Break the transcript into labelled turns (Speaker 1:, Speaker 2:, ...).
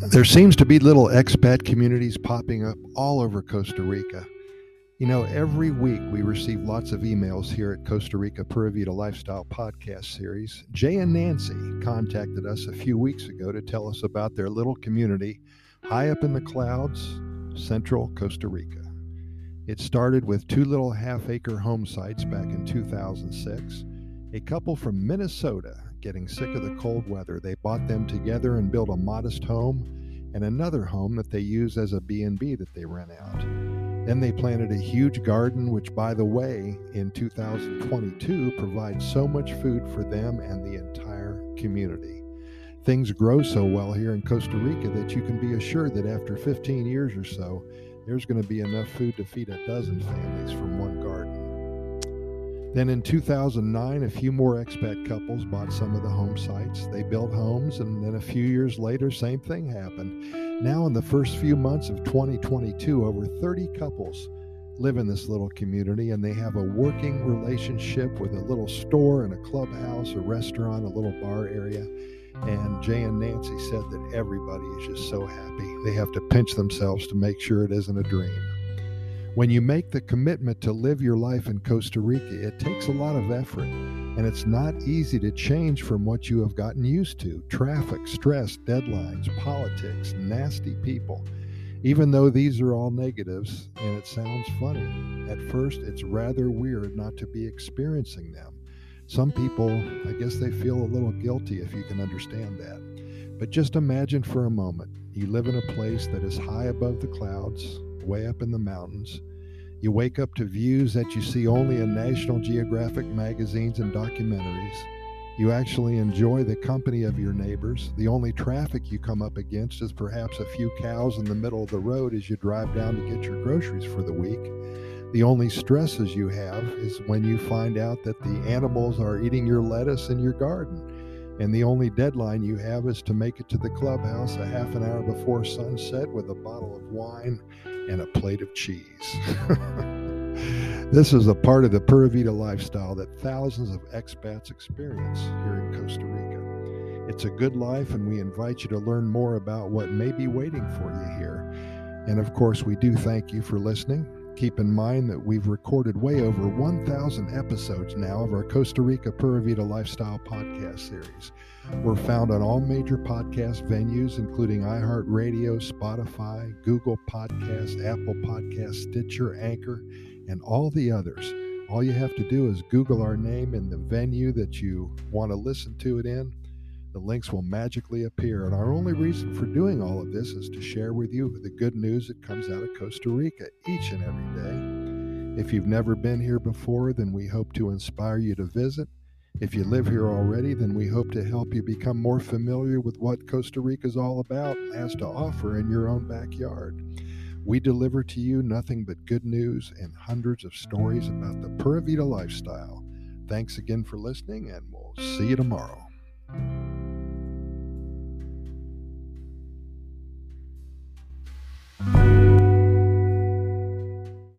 Speaker 1: There seems to be little expat communities popping up all over Costa Rica. You know, every week we receive lots of emails here at Costa Rica Pura Vida Lifestyle podcast series. Jay and Nancy contacted us a few weeks ago to tell us about their little community high up in the clouds, central Costa Rica. It started with two little half acre home sites back in 2006. A couple from Minnesota getting sick of the cold weather, they bought them together and built a modest home and another home that they use as a B&B that they rent out. Then they planted a huge garden which by the way in 2022 provides so much food for them and the entire community. Things grow so well here in Costa Rica that you can be assured that after 15 years or so there's going to be enough food to feed a dozen families from one garden. Then in 2009, a few more expat couples bought some of the home sites. They built homes, and then a few years later, same thing happened. Now, in the first few months of 2022, over 30 couples live in this little community, and they have a working relationship with a little store and a clubhouse, a restaurant, a little bar area. And Jay and Nancy said that everybody is just so happy. They have to pinch themselves to make sure it isn't a dream. When you make the commitment to live your life in Costa Rica, it takes a lot of effort, and it's not easy to change from what you have gotten used to traffic, stress, deadlines, politics, nasty people. Even though these are all negatives and it sounds funny, at first it's rather weird not to be experiencing them. Some people, I guess they feel a little guilty if you can understand that. But just imagine for a moment you live in a place that is high above the clouds, way up in the mountains. You wake up to views that you see only in National Geographic magazines and documentaries. You actually enjoy the company of your neighbors. The only traffic you come up against is perhaps a few cows in the middle of the road as you drive down to get your groceries for the week. The only stresses you have is when you find out that the animals are eating your lettuce in your garden. And the only deadline you have is to make it to the clubhouse a half an hour before sunset with a bottle of wine and a plate of cheese. this is a part of the Pura Vida lifestyle that thousands of expats experience here in Costa Rica. It's a good life, and we invite you to learn more about what may be waiting for you here. And of course, we do thank you for listening. Keep in mind that we've recorded way over 1,000 episodes now of our Costa Rica Pura Vida Lifestyle podcast series. We're found on all major podcast venues, including iHeartRadio, Spotify, Google Podcasts, Apple Podcasts, Stitcher, Anchor, and all the others. All you have to do is Google our name in the venue that you want to listen to it in the links will magically appear. And our only reason for doing all of this is to share with you the good news that comes out of Costa Rica each and every day. If you've never been here before, then we hope to inspire you to visit. If you live here already, then we hope to help you become more familiar with what Costa Rica is all about and has to offer in your own backyard. We deliver to you nothing but good news and hundreds of stories about the Pura Vida lifestyle. Thanks again for listening, and we'll see you tomorrow.